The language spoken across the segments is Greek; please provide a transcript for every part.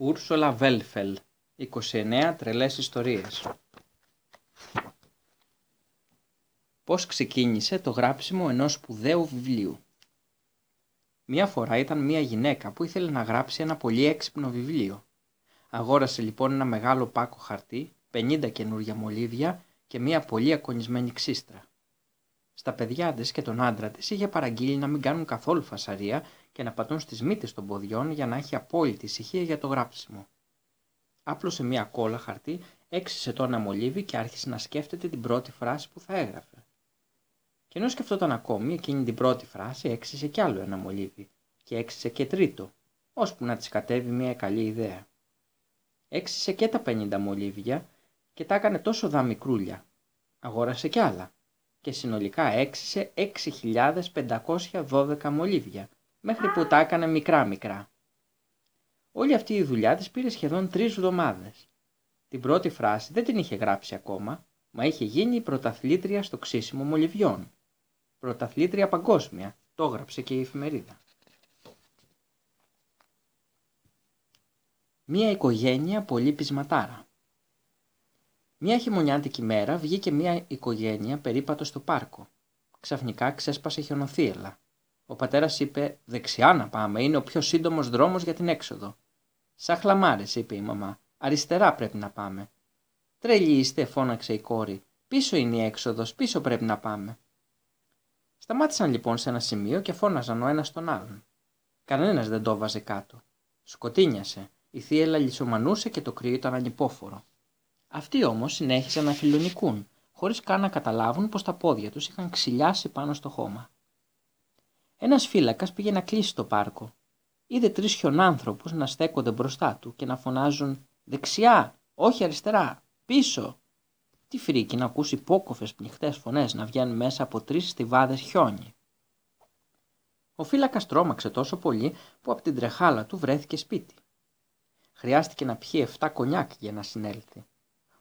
Ούρσολα Βέλφελ 29 τρελές ιστορίες Πώς ξεκίνησε το γράψιμο ενός σπουδαίου βιβλίου; Μία φορά ήταν μία γυναίκα που ήθελε να γράψει ένα πολύ έξυπνο βιβλίο. Αγόρασε λοιπόν ένα μεγάλο πάκο χαρτί, 50 καινούργια μολύβια και μία πολύ ακονισμένη ξύστρα. Στα παιδιά της και τον άντρα της είχε παραγγείλει να μην κάνουν καθόλου φασαρία και να πατούν στις μύτες των ποδιών για να έχει απόλυτη ησυχία για το γράψιμο. Άπλωσε μία κόλλα χαρτί, έξισε το ένα μολύβι και άρχισε να σκέφτεται την πρώτη φράση που θα έγραφε. Και ενώ σκεφτόταν ακόμη εκείνη την πρώτη φράση, έξισε κι άλλο ένα μολύβι και έξισε και τρίτο, ώσπου να της κατέβει μία καλή ιδέα. Έξισε και τα 50 μολύβια και τα έκανε τόσο δαμικρούλια. Αγόρασε κι άλλα και συνολικά έξισε 6.512 μολύβια, μέχρι που τα έκανε μικρά-μικρά. Όλη αυτή η δουλειά της πήρε σχεδόν τρεις εβδομάδες. Την πρώτη φράση δεν την είχε γράψει ακόμα, μα είχε γίνει πρωταθλήτρια στο ξύσιμο μολυβιών. Πρωταθλήτρια παγκόσμια, το έγραψε και η εφημερίδα. Μία οικογένεια πολύ πεισματάρα. Μια χειμωνιάτικη μέρα βγήκε μια οικογένεια περίπατο στο πάρκο. Ξαφνικά ξέσπασε χιονοθύελα. Ο πατέρας είπε: Δεξιά να πάμε, είναι ο πιο σύντομος δρόμος για την έξοδο. Σαν χλαμάρες, είπε η μαμά. Αριστερά πρέπει να πάμε. Τρελή είστε, φώναξε η κόρη. Πίσω είναι η έξοδος, πίσω πρέπει να πάμε. Σταμάτησαν λοιπόν σε ένα σημείο και φώναζαν ο ένας τον άλλον. Κανένας δεν το βάζε κάτω. Σκοτίνιασε. Η θύελα λισομανούσε και το κρύο ήταν ανυπόφορο. Αυτοί όμως συνέχισαν να φιλονικούν, χωρίς καν να καταλάβουν πως τα πόδια τους είχαν ξυλιάσει πάνω στο χώμα. Ένας φύλακας πήγε να κλείσει το πάρκο. Είδε τρεις χιονάνθρωπους να στέκονται μπροστά του και να φωνάζουν Δεξιά, όχι αριστερά, πίσω. Τι φρίκι να ακούσει υπόκοφες πνιχτές φωνές να βγαίνουν μέσα από τρεις στιβάδες χιόνι. Ο φύλακας τρόμαξε τόσο πολύ που από την τρεχάλα του βρέθηκε σπίτι. Χρειάστηκε να πιει 7 κονιάκ για να συνέλθει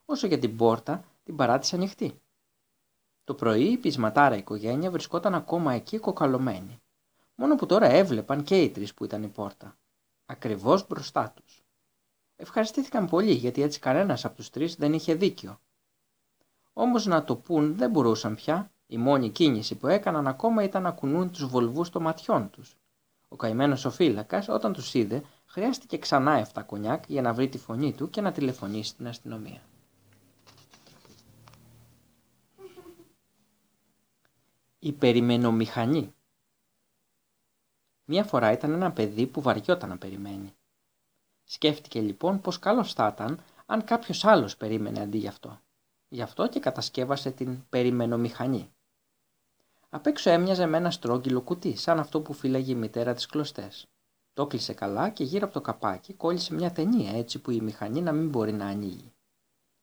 όσο για την πόρτα την παράτησε ανοιχτή. Το πρωί η πεισματάρα οικογένεια βρισκόταν ακόμα εκεί κοκαλωμένη. Μόνο που τώρα έβλεπαν και οι τρεις που ήταν η πόρτα. Ακριβώς μπροστά τους. Ευχαριστήθηκαν πολύ γιατί έτσι κανένας από τους τρεις δεν είχε δίκιο. Όμως να το πούν δεν μπορούσαν πια. Η μόνη κίνηση που έκαναν ακόμα ήταν να κουνούν τους βολβούς των ματιών τους. Ο καημένος ο φύλακας όταν τους είδε χρειάστηκε ξανά 7 κονιάκ για να βρει τη φωνή του και να τηλεφωνήσει στην αστυνομία. Η περιμενομηχανή Μία φορά ήταν ένα παιδί που βαριόταν να περιμένει. Σκέφτηκε λοιπόν πως καλώς θα ήταν αν κάποιος άλλος περίμενε αντί γι' αυτό. Γι' αυτό και κατασκεύασε την περιμενομηχανή. Απ' έξω έμοιαζε με ένα στρόγγυλο κουτί, σαν αυτό που φύλαγε η μητέρα της κλωστές. Το κλείσε καλά και γύρω από το καπάκι κόλλησε μια ταινία έτσι που η μηχανή να μην μπορεί να ανοίγει.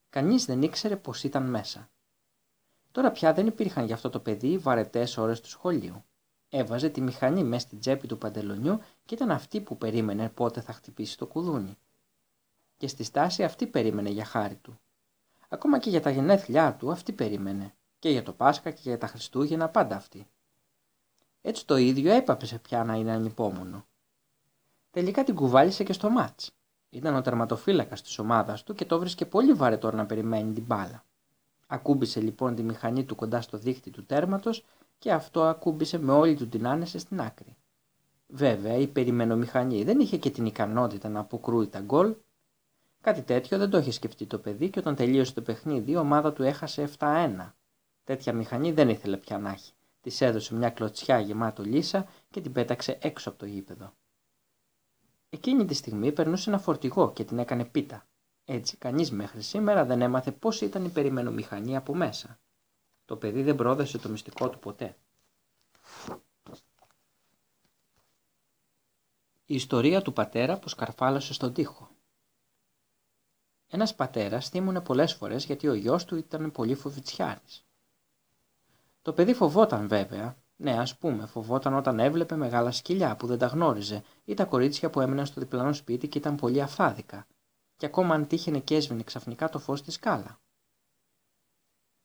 Κανείς δεν ήξερε πως ήταν μέσα. Τώρα πια δεν υπήρχαν για αυτό το παιδί βαρετές ώρες του σχολείου. Έβαζε τη μηχανή μέσα στην τσέπη του παντελονιού και ήταν αυτή που περίμενε πότε θα χτυπήσει το κουδούνι. Και στη στάση αυτή περίμενε για χάρη του. Ακόμα και για τα γενέθλιά του αυτή περίμενε. Και για το Πάσχα και για τα Χριστούγεννα πάντα αυτή. Έτσι το ίδιο έπαψε πια να είναι ανυπόμονο. Τελικά την κουβάλισε και στο μάτς. Ήταν ο τερματοφύλακας της ομάδας του και το βρίσκε πολύ βαρετό να περιμένει την μπάλα. Ακούμπησε λοιπόν τη μηχανή του κοντά στο δίχτυ του τέρματος και αυτό ακούμπησε με όλη του την άνεση στην άκρη. Βέβαια η περιμενομηχανή δεν είχε και την ικανότητα να αποκρούει τα γκολ. Κάτι τέτοιο δεν το είχε σκεφτεί το παιδί και όταν τελείωσε το παιχνίδι η ομάδα του έχασε 7-1. Τέτοια μηχανή δεν ήθελε πια να έχει. Της έδωσε μια κλωτσιά γεμάτο λύσα και την πέταξε έξω από το γήπεδο. Εκείνη τη στιγμή περνούσε ένα φορτηγό και την έκανε πίτα. Έτσι, κανείς μέχρι σήμερα δεν έμαθε πώς ήταν η περιμενομηχανή από μέσα. Το παιδί δεν πρόδεσε το μυστικό του ποτέ. Η ιστορία του πατέρα που σκαρφάλωσε στον τοίχο. Ένας πατέρας θύμωνε πολλές φορές γιατί ο γιος του ήταν πολύ φοβητσιάρης. Το παιδί φοβόταν βέβαια, ναι ας πούμε φοβόταν όταν έβλεπε μεγάλα σκυλιά που δεν τα γνώριζε ή τα κορίτσια που έμεναν στο διπλανό σπίτι και ήταν πολύ αφάδικα και ακόμα αν τύχαινε και έσβηνε ξαφνικά το φως της σκάλα.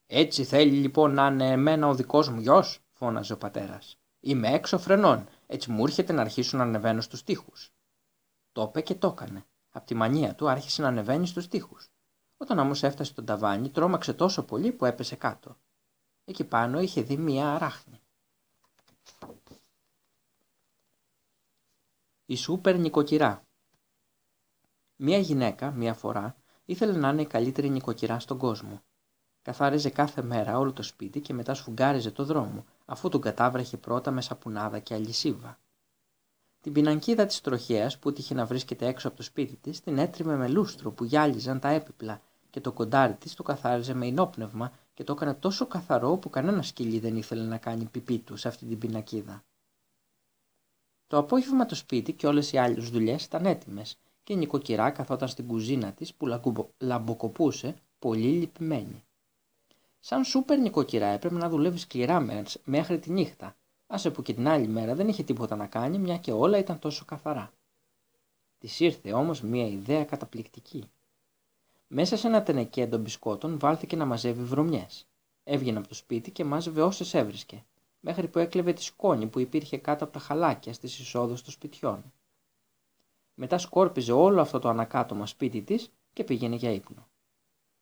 «Έτσι θέλει λοιπόν να είναι εμένα ο δικός μου γιος», φώναζε ο πατέρας. «Είμαι έξω φρενών, έτσι μου έρχεται να αρχίσουν να ανεβαίνω στους τοίχους». Το είπε και το έκανε. Από τη μανία του άρχισε να ανεβαίνει στους τοίχους. Όταν όμως έφτασε στον ταβάνι, τρόμαξε τόσο πολύ που έπεσε κάτω. Εκεί πάνω είχε δει μία αράχνη. Η σούπερ νοικοκυρά Μία γυναίκα, μία φορά, ήθελε να είναι η καλύτερη νοικοκυρά στον κόσμο. Καθάριζε κάθε μέρα όλο το σπίτι και μετά σφουγγάριζε το δρόμο, αφού τον κατάβρεχε πρώτα με σαπουνάδα και αλυσίβα. Την πινακίδα της τροχέας που τύχε να βρίσκεται έξω από το σπίτι της την έτριμε με λούστρο που γυάλιζαν τα έπιπλα και το κοντάρι της το καθάριζε με ενόπνευμα και το έκανε τόσο καθαρό που κανένα σκυλί δεν ήθελε να κάνει πιπί του σε αυτή την πινακίδα. Το απόγευμα το σπίτι και όλες οι άλλες δουλειές ήταν έτοιμες και η νοικοκυρά καθόταν στην κουζίνα της που λαμποκοπούσε πολύ λυπημένη. Σαν σούπερ νοικοκυρά έπρεπε να δουλεύεις σκληρά μέχρι τη νύχτα, άσε που και την άλλη μέρα δεν είχε τίποτα να κάνει μια και όλα ήταν τόσο καθαρά. Της ήρθε όμως μια ιδέα καταπληκτική. Μέσα σε ένα τενεκέ μπισκότων βάλθηκε να μαζεύει βρωμιές. Έβγαινε από το σπίτι και μάζευε όσες έβρισκε, μέχρι που έκλεβε τη σκόνη που υπήρχε κάτω από τα χαλάκια στις εισόδους των σπιτιών. Μετά σκόρπιζε όλο αυτό το ανακάτωμα σπίτι της και πήγαινε για ύπνο.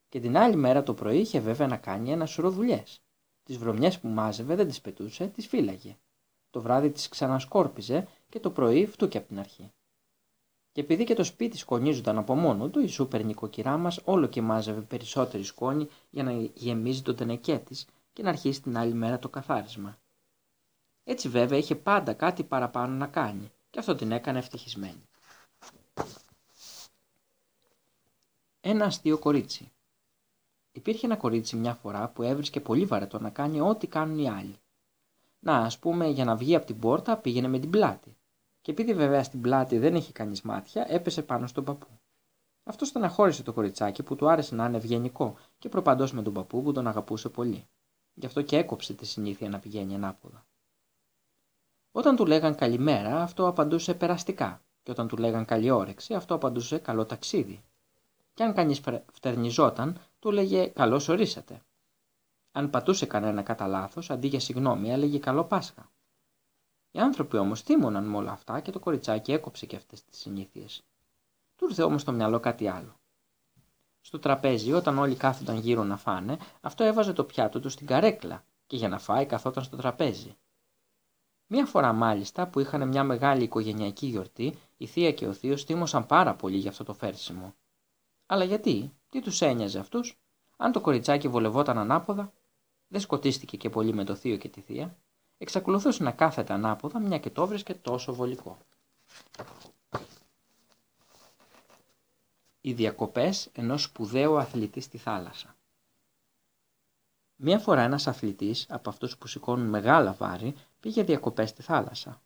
Και την άλλη μέρα το πρωί είχε βέβαια να κάνει ένα σωρό δουλειές. Τις βρωμιές που μάζευε δεν τις πετούσε, τις φύλαγε. Το βράδυ τις ξανασκόρπιζε και το πρωί φτούκε από την αρχή. Και επειδή και το σπίτι σκονίζονταν από μόνο του, η σούπερ νοικοκυρά μας όλο και μάζευε περισσότερη σκόνη για να γεμίζει το τενεκέ της και να αρχίσει την άλλη μέρα το καθάρισμα. Έτσι βέβαια είχε πάντα κάτι παραπάνω να κάνει και αυτό την έκανε ευτυχισμένη. Ένα αστείο κορίτσι. Υπήρχε ένα κορίτσι μια φορά που έβρισκε πολύ βαρετό να κάνει ό,τι κάνουν οι άλλοι. Να, ας πούμε, για να βγει από την πόρτα πήγαινε με την πλάτη. Και επειδή βέβαια στην πλάτη δεν είχε κανείς μάτια, έπεσε πάνω στον παππού. Αυτό στεναχώρησε το κοριτσάκι που του άρεσε να είναι ευγενικό και προπαντός με τον παππού που τον αγαπούσε πολύ. Γι' αυτό και έκοψε τη συνήθεια να πηγαίνει ανάποδα. Όταν του λέγαν καλημέρα, αυτό απαντούσε περαστικά, και όταν του λέγαν καλή όρεξη, αυτό απαντούσε καλό ταξίδι. Και αν κανείς φτερνιζόταν, του λέγε Καλώς ορίσατε. Αν πατούσε κανένα κατά λάθος, αντί για συγγνώμη, έλεγε Καλό Πάσχα. Οι άνθρωποι όμως θύμωναν με όλα αυτά και το κοριτσάκι έκοψε και αυτές τις συνήθειες. Του ήρθε όμως στο μυαλό κάτι άλλο. Στο τραπέζι, όταν όλοι κάθονταν γύρω να φάνε, αυτό έβαζε το πιάτο του στην καρέκλα και για να φάει καθόταν στο τραπέζι. Μία φορά μάλιστα που είχαν μια μεγάλη οικογενειακή γιορτή, η θεία και ο θείος θύμωσαν πάρα πολύ για αυτό το φέρσιμο. Αλλά γιατί, τι τους ένοιαζε αυτούς, αν το κοριτσάκι βολευόταν ανάποδα, δεν σκοτίστηκε και πολύ με το θείο και τη θεία, εξακολουθούσε να κάθεται ανάποδα μια και το βρίσκε τόσο βολικό. Οι διακοπές ενός σπουδαίου αθλητή στη θάλασσα Μία φορά ένας αθλητής από αυτούς που σηκώνουν μεγάλα βάρη πήγε διακοπές στη θάλασσα.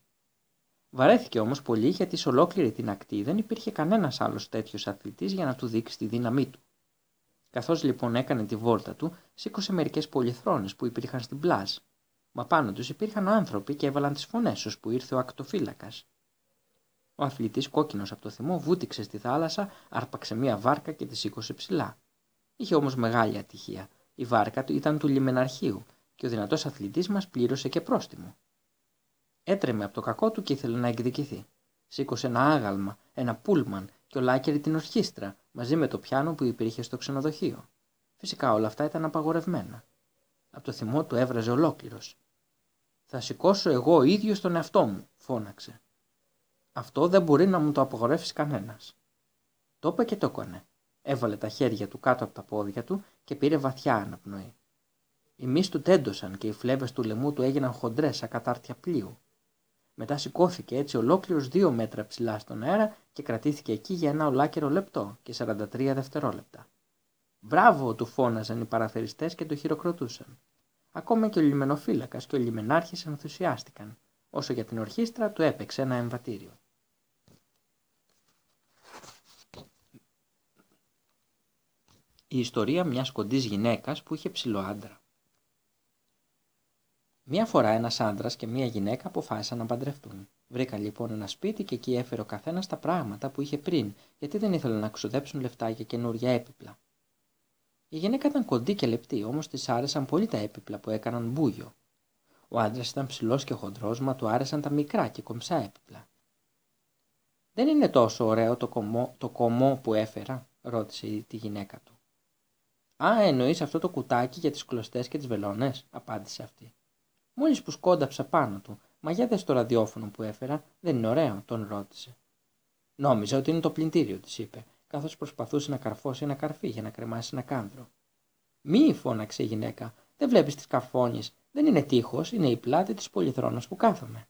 Βαρέθηκε όμως πολύ γιατί σε ολόκληρη την ακτή δεν υπήρχε κανένας άλλος τέτοιος αθλητής για να του δείξει τη δύναμή του. Καθώς λοιπόν έκανε τη βόλτα του, σήκωσε μερικές πολυθρόνες που υπήρχαν στην πλάζ. Μα πάνω τους υπήρχαν άνθρωποι και έβαλαν τις φωνές ώσπου ήρθε ο ακτοφύλακας. Ο αθλητής κόκκινος από το θυμό βούτυξε στη θάλασσα, άρπαξε μία βάρκα και τη σήκωσε ψηλά. Είχε όμως μεγάλη ατυχία. Η βάρκα του ήταν του λιμεναρχείου και ο δυνατός αθλητής μας πλήρωσε και πρόστιμο. Έτρεμε από το κακό του και ήθελε να εκδικηθεί. Σήκωσε ένα άγαλμα, ένα πούλμαν και ολάκερη την ορχήστρα μαζί με το πιάνο που υπήρχε στο ξενοδοχείο. Φυσικά όλα αυτά ήταν απαγορευμένα. Από το θυμό του έβραζε ολόκληρος. Θα σηκώσω εγώ ο ίδιο τον εαυτό μου, φώναξε. Αυτό δεν μπορεί να μου το απαγορεύσει κανένας. Το είπε και το έκανε. Έβαλε τα χέρια του κάτω από τα πόδια του και πήρε βαθιά αναπνοή. Οι μυς του τέντωσαν και οι φλέβες του λαιμού του έγιναν χοντρές σαν κατάρτια πλοίου. Μετά σηκώθηκε έτσι ολόκληρος δύο μέτρα ψηλά στον αέρα και κρατήθηκε εκεί για ένα ολάκερο λεπτό και 43 δευτερόλεπτα. Μπράβο, του φώναζαν οι παραθεριστές και το χειροκροτούσαν. Ακόμα και ο λιμενοφύλακας και ο λιμενάρχης ενθουσιάστηκαν, όσο για την ορχήστρα του έπαιξε ένα εμβατήριο. Η ιστορία μιας κοντής γυναίκας που είχε ψηλό άντρα. Μία φορά ένας άντρας και μία γυναίκα αποφάσισαν να παντρευτούν. Βρήκα λοιπόν ένα σπίτι και εκεί έφερε ο καθένας τα πράγματα που είχε πριν, γιατί δεν ήθελαν να ξοδέψουν λεφτά για καινούργια έπιπλα. Η γυναίκα ήταν κοντή και λεπτή, όμως της άρεσαν πολύ τα έπιπλα που έκαναν μπούγιο. Ο άντρας ήταν ψηλός και χοντρός, μα του άρεσαν τα μικρά και κομψά έπιπλα. Δεν είναι τόσο ωραίο το κομμό, το κομμό που έφερα, ρώτησε τη γυναίκα του. Α, εννοείς αυτό το κουτάκι για τις κλωστές και τις βελόνες, απάντησε αυτή. Μόλις που σκόνταψα πάνω του, μα για δες το ραδιόφωνο που έφερα, δεν είναι ωραίο, τον ρώτησε. Νόμιζα ότι είναι το πλυντήριο, της είπε, καθώς προσπαθούσε να καρφώσει ένα καρφί για να κρεμάσει ένα κάνδρο. Μη, φώναξε η γυναίκα, δεν βλέπεις τις καρφώνει, δεν είναι τείχος, είναι η πλάτη της πολυθρόνας που κάθομαι.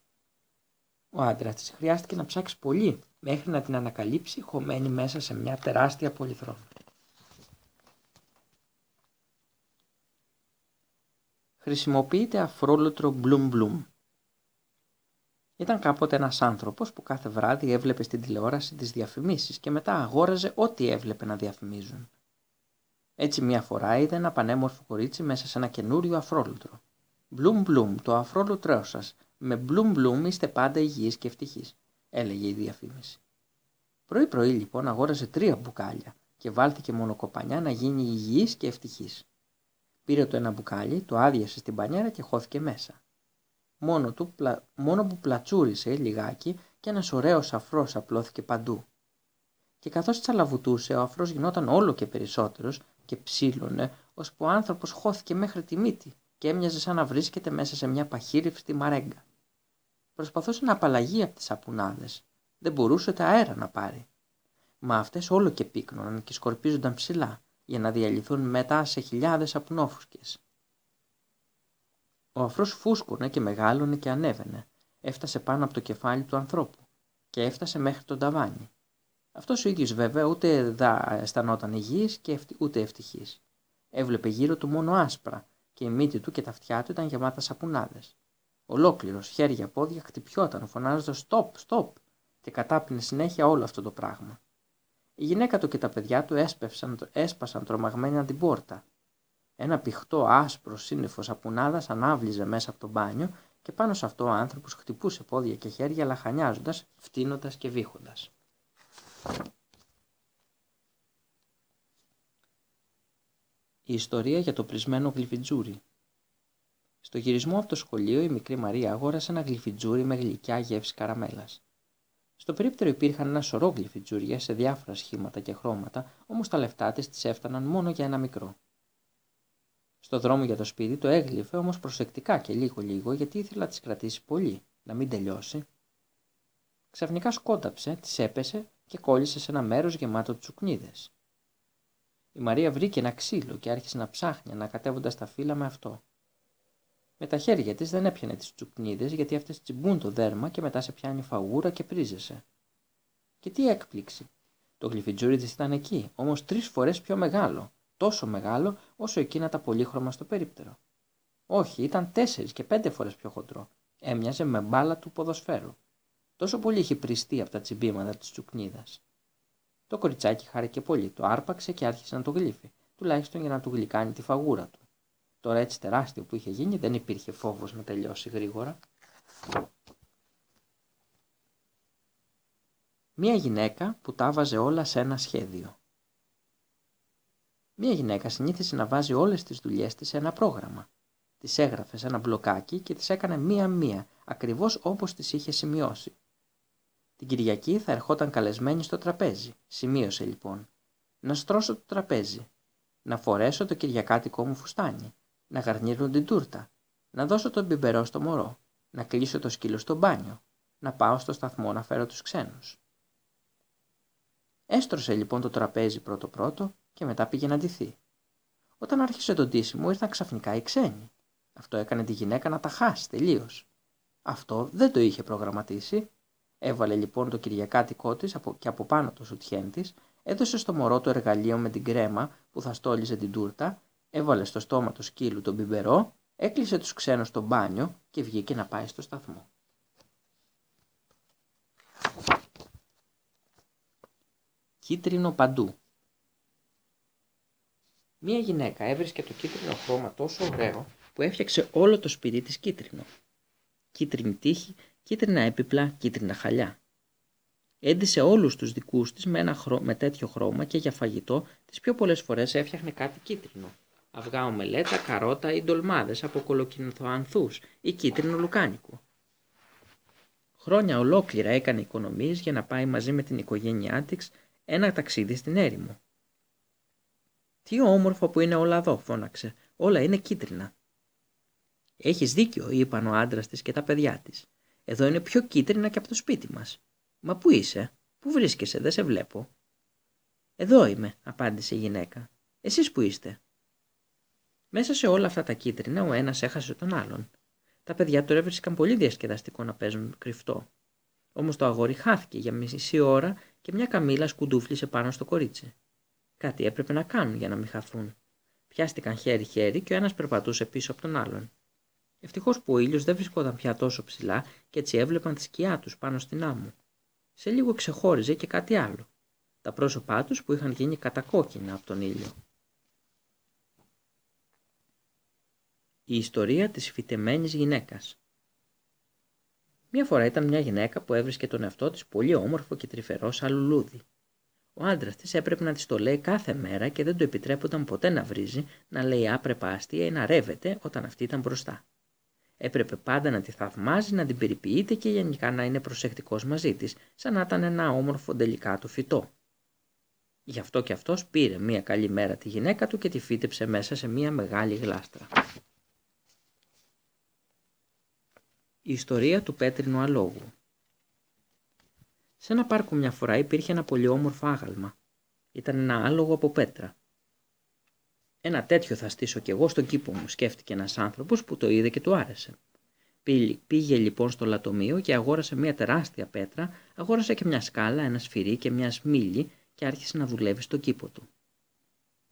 Ο άντρας της χρειάστηκε να ψάξει πολύ μέχρι να την ανακαλύψει χωμένη μέσα σε μια τεράστια πολυθρόνα. Χρησιμοποιείται αφρόλουτρο μπλουμ μπλουμ. Ήταν κάποτε ένας άνθρωπος που κάθε βράδυ έβλεπε στην τηλεόραση τις διαφημίσεις και μετά αγόραζε ό,τι έβλεπε να διαφημίζουν. Έτσι μια φορά είδε ένα πανέμορφο κορίτσι μέσα σε ένα καινούριο αφρόλουτρο. Μπλουμ μπλουμ, το αφρόλουτρό σας. Με μπλουμ μπλουμ είστε πάντα υγιείς και ευτυχείς, έλεγε η διαφήμιση. Πρωί πρωί λοιπόν αγόρασε τρία μπουκάλια και βάλθηκε μονοκοπανιά να γίνει υγιής και ευτυχής. Πήρε το ένα μπουκάλι, το άδειασε στην πανιέρα και χώθηκε μέσα. Μόνο, του, μόνο που πλατσούρισε λιγάκι και ένας ωραίος αφρός απλώθηκε παντού. Και καθώς τσαλαβουτούσε, ο αφρός γινόταν όλο και περισσότερος και ψήλωνε, ώσπου ο άνθρωπος χώθηκε μέχρι τη μύτη και έμοιαζε σαν να βρίσκεται μέσα σε μια παχύρευστη μαρέγκα. Προσπαθούσε να απαλλαγεί από τις σαπουνάδες. Δεν μπορούσε τα αέρα να πάρει. Μα αυτές όλο και πύκνωναν και σκορπίζονταν ψηλά για να διαλυθούν μετά σε χιλιάδες απνόφουσκες. Ο αφρός φούσκωνε και μεγάλωνε και ανέβαινε. Έφτασε πάνω από το κεφάλι του ανθρώπου και έφτασε μέχρι τον ταβάνι. Αυτός ο ίδιος βέβαια ούτε δα αισθανόταν υγιής και ούτε ευτυχής. Έβλεπε γύρω του μόνο άσπρα και η μύτη του και τα αυτιά του ήταν γεμάτα σαπουνάδες. Ολόκληρος, χέρια, πόδια χτυπιόταν φωνάζοντας «Στοπ, στοπ» και κατάπινε συνέχεια όλο αυτό το πράγμα. Η γυναίκα του και τα παιδιά του έσπευσαν, έσπασαν τρομαγμένοι από την πόρτα. Ένα πηχτό άσπρο σύννεφο σαπουνάδας ανάβλιζε μέσα από το μπάνιο και πάνω σε αυτό ο άνθρωπος χτυπούσε πόδια και χέρια λαχανιάζοντας, φτύνοντας και βήχοντας. Η ιστορία για το πρησμένο γλυφιτζούρι. Στο γυρισμό από το σχολείο η μικρή Μαρία αγόρασε ένα γλυφιτζούρι με γλυκιά γεύση καραμέλας. Στο περίπτερο υπήρχαν ένα σωρό γλυφιτζούρια σε διάφορα σχήματα και χρώματα, όμως τα λεφτά της της έφταναν μόνο για ένα μικρό. Στο δρόμο για το σπίτι το έγλυφε όμως προσεκτικά και λίγο-λίγο γιατί ήθελε να τη κρατήσει πολύ, να μην τελειώσει. Ξαφνικά σκόνταψε, τη έπεσε και κόλλησε σε ένα μέρος γεμάτο τσουκνίδες. Η Μαρία βρήκε ένα ξύλο και άρχισε να ψάχνει ανακατεύοντας τα φύλλα με αυτό. Με τα χέρια της δεν έπιανε τις τσουκνίδες γιατί αυτές τσιμπούν το δέρμα και μετά σε πιάνει φαγούρα και πρίζεσαι. Και τι έκπληξη. Το γλυφιτζούρι της ήταν εκεί, όμως τρεις φορές πιο μεγάλο, τόσο μεγάλο όσο εκείνα τα πολύχρωμα στο περίπτερο. Όχι, ήταν τέσσερις και πέντε φορές πιο χοντρό. Έμοιαζε με μπάλα του ποδοσφαίρου. Τόσο πολύ είχε πριστεί από τα τσιμπήματα της τσουκνίδας. Το κοριτσάκι χάρηκε πολύ, το άρπαξε και άρχισε να το γλύφει, τουλάχιστον για να του γλυκάνει τη φαγούρα του. Τώρα έτσι τεράστιο που είχε γίνει δεν υπήρχε φόβος να τελειώσει γρήγορα. Μία γυναίκα που τα βάζε όλα σε ένα σχέδιο. Μία γυναίκα συνήθισε να βάζει όλες τις δουλειές της σε ένα πρόγραμμα. Τις έγραφε σε ένα μπλοκάκι και τις έκανε μία-μία, ακριβώς όπως τις είχε σημειώσει. Την Κυριακή θα ερχόταν καλεσμένη στο τραπέζι. Σημείωσε λοιπόν. Να στρώσω το τραπέζι. Να φορέσω το κυριακάτικο μου φουστάνι να γαρνίρουν την τούρτα, να δώσω τον μπιμπερό στο μωρό, να κλείσω το σκύλο στο μπάνιο, να πάω στο σταθμό να φέρω τους ξένους. Έστρωσε λοιπόν το τραπέζι πρώτο-πρώτο και μετά πήγε να ντυθεί. Όταν άρχισε το ντύσιμο ήρθαν ξαφνικά οι ξένοι. Αυτό έκανε τη γυναίκα να τα χάσει τελείως. Αυτό δεν το είχε προγραμματίσει. Έβαλε λοιπόν το κυριακάτικό της και από πάνω το σουτιέν της, έδωσε στο μωρό το εργαλείο με την κρέμα που θα στόλιζε την τούρτα έβαλε στο στόμα του σκύλου τον μπιμπερό, έκλεισε τους ξένους στο μπάνιο και βγήκε να πάει στο σταθμό. Κίτρινο παντού. Μία γυναίκα έβρισκε το κίτρινο χρώμα τόσο ωραίο που έφτιαξε όλο το σπίτι της κίτρινο. Κίτρινη τύχη, κίτρινα έπιπλα, κίτρινα χαλιά. Έντισε όλους τους δικούς της με, ένα με τέτοιο χρώμα και για φαγητό τις πιο πολλές φορές έφτιαχνε κάτι κίτρινο αυγά ομελέτα, καρότα ή ντολμάδες από κολοκυνθοανθούς ή κίτρινο λουκάνικο. Χρόνια ολόκληρα έκανε οικονομίες για να πάει μαζί με την οικογένειά της ένα ταξίδι στην έρημο. «Τι όμορφο που είναι όλα εδώ», φώναξε. «Όλα είναι κίτρινα». «Έχεις δίκιο», είπαν ο άντρας της και τα παιδιά της. «Εδώ είναι πιο κίτρινα και από το σπίτι μας». «Μα πού είσαι, πού βρίσκεσαι, δεν σε βλέπω». «Εδώ είμαι», απάντησε η γυναίκα. «Εσείς που είστε». Μέσα σε όλα αυτά τα κίτρινα ο ένας έχασε τον άλλον. Τα παιδιά τώρα έβρισκαν πολύ διασκεδαστικό να παίζουν κρυφτό. Όμως το αγόρι χάθηκε για μισή ώρα και μια καμίλα σκουντούφλησε πάνω στο κορίτσι. Κάτι έπρεπε να κάνουν για να μην χαθούν. Πιάστηκαν χέρι-χέρι και ο ένας περπατούσε πίσω από τον άλλον. Ευτυχώς που ο ήλιος δεν βρισκόταν πια τόσο ψηλά και έτσι έβλεπαν τη σκιά τους πάνω στην άμμο. Σε λίγο ξεχώριζε και κάτι άλλο. Τα πρόσωπά τους που είχαν γίνει κατακόκκινα από τον ήλιο. Η ιστορία της φυτεμένης γυναίκας Μία φορά ήταν μια γυναίκα που έβρισκε τον εαυτό της πολύ όμορφο και τρυφερό σαν λουλούδι. Ο άντρας της έπρεπε να της το λέει κάθε μέρα και δεν του επιτρέπονταν ποτέ να βρίζει, να λέει άπρεπα αστεία ή να ρεύεται όταν αυτή ήταν μπροστά. Έπρεπε πάντα να τη θαυμάζει, να την περιποιείται και γενικά να είναι προσεκτικός μαζί της, σαν να ήταν ένα όμορφο τελικά του φυτό. Γι' αυτό και αυτός πήρε μία καλή μέρα τη γυναίκα του και τη φύτεψε μέσα σε μία μεγάλη γλάστρα. Η ιστορία του πέτρινου αλόγου Σε ένα πάρκο μια φορά υπήρχε ένα πολύ όμορφο άγαλμα. Ήταν ένα άλογο από πέτρα. Ένα τέτοιο θα στήσω κι εγώ στον κήπο μου, σκέφτηκε ένας άνθρωπος που το είδε και του άρεσε. Πήγε λοιπόν στο λατομείο και αγόρασε μια τεράστια πέτρα, αγόρασε και μια σκάλα, ένα σφυρί και μια σμίλη και άρχισε να δουλεύει στον κήπο του.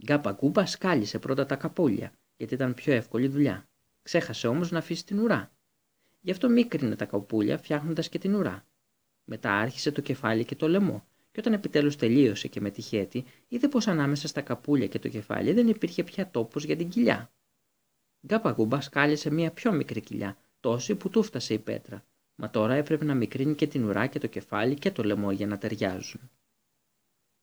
Γκάπα γκούπα σκάλισε πρώτα τα καπούλια, γιατί ήταν πιο εύκολη δουλειά. Ξέχασε όμως να αφήσει την ουρά. Γι' αυτό μίκρινε τα καπούλια, φτιάχνοντας και την ουρά. Μετά άρχισε το κεφάλι και το λαιμό, και όταν επιτέλους τελείωσε και με τη χέτη, είδε πως ανάμεσα στα καπούλια και το κεφάλι δεν υπήρχε πια τόπος για την κοιλιά. Γκάπα σκάλισε μία πιο μικρή κοιλιά, τόση που του φτάσε η πέτρα, μα τώρα έπρεπε να μικρύνει και την ουρά και το κεφάλι και το λαιμό για να ταιριάζουν.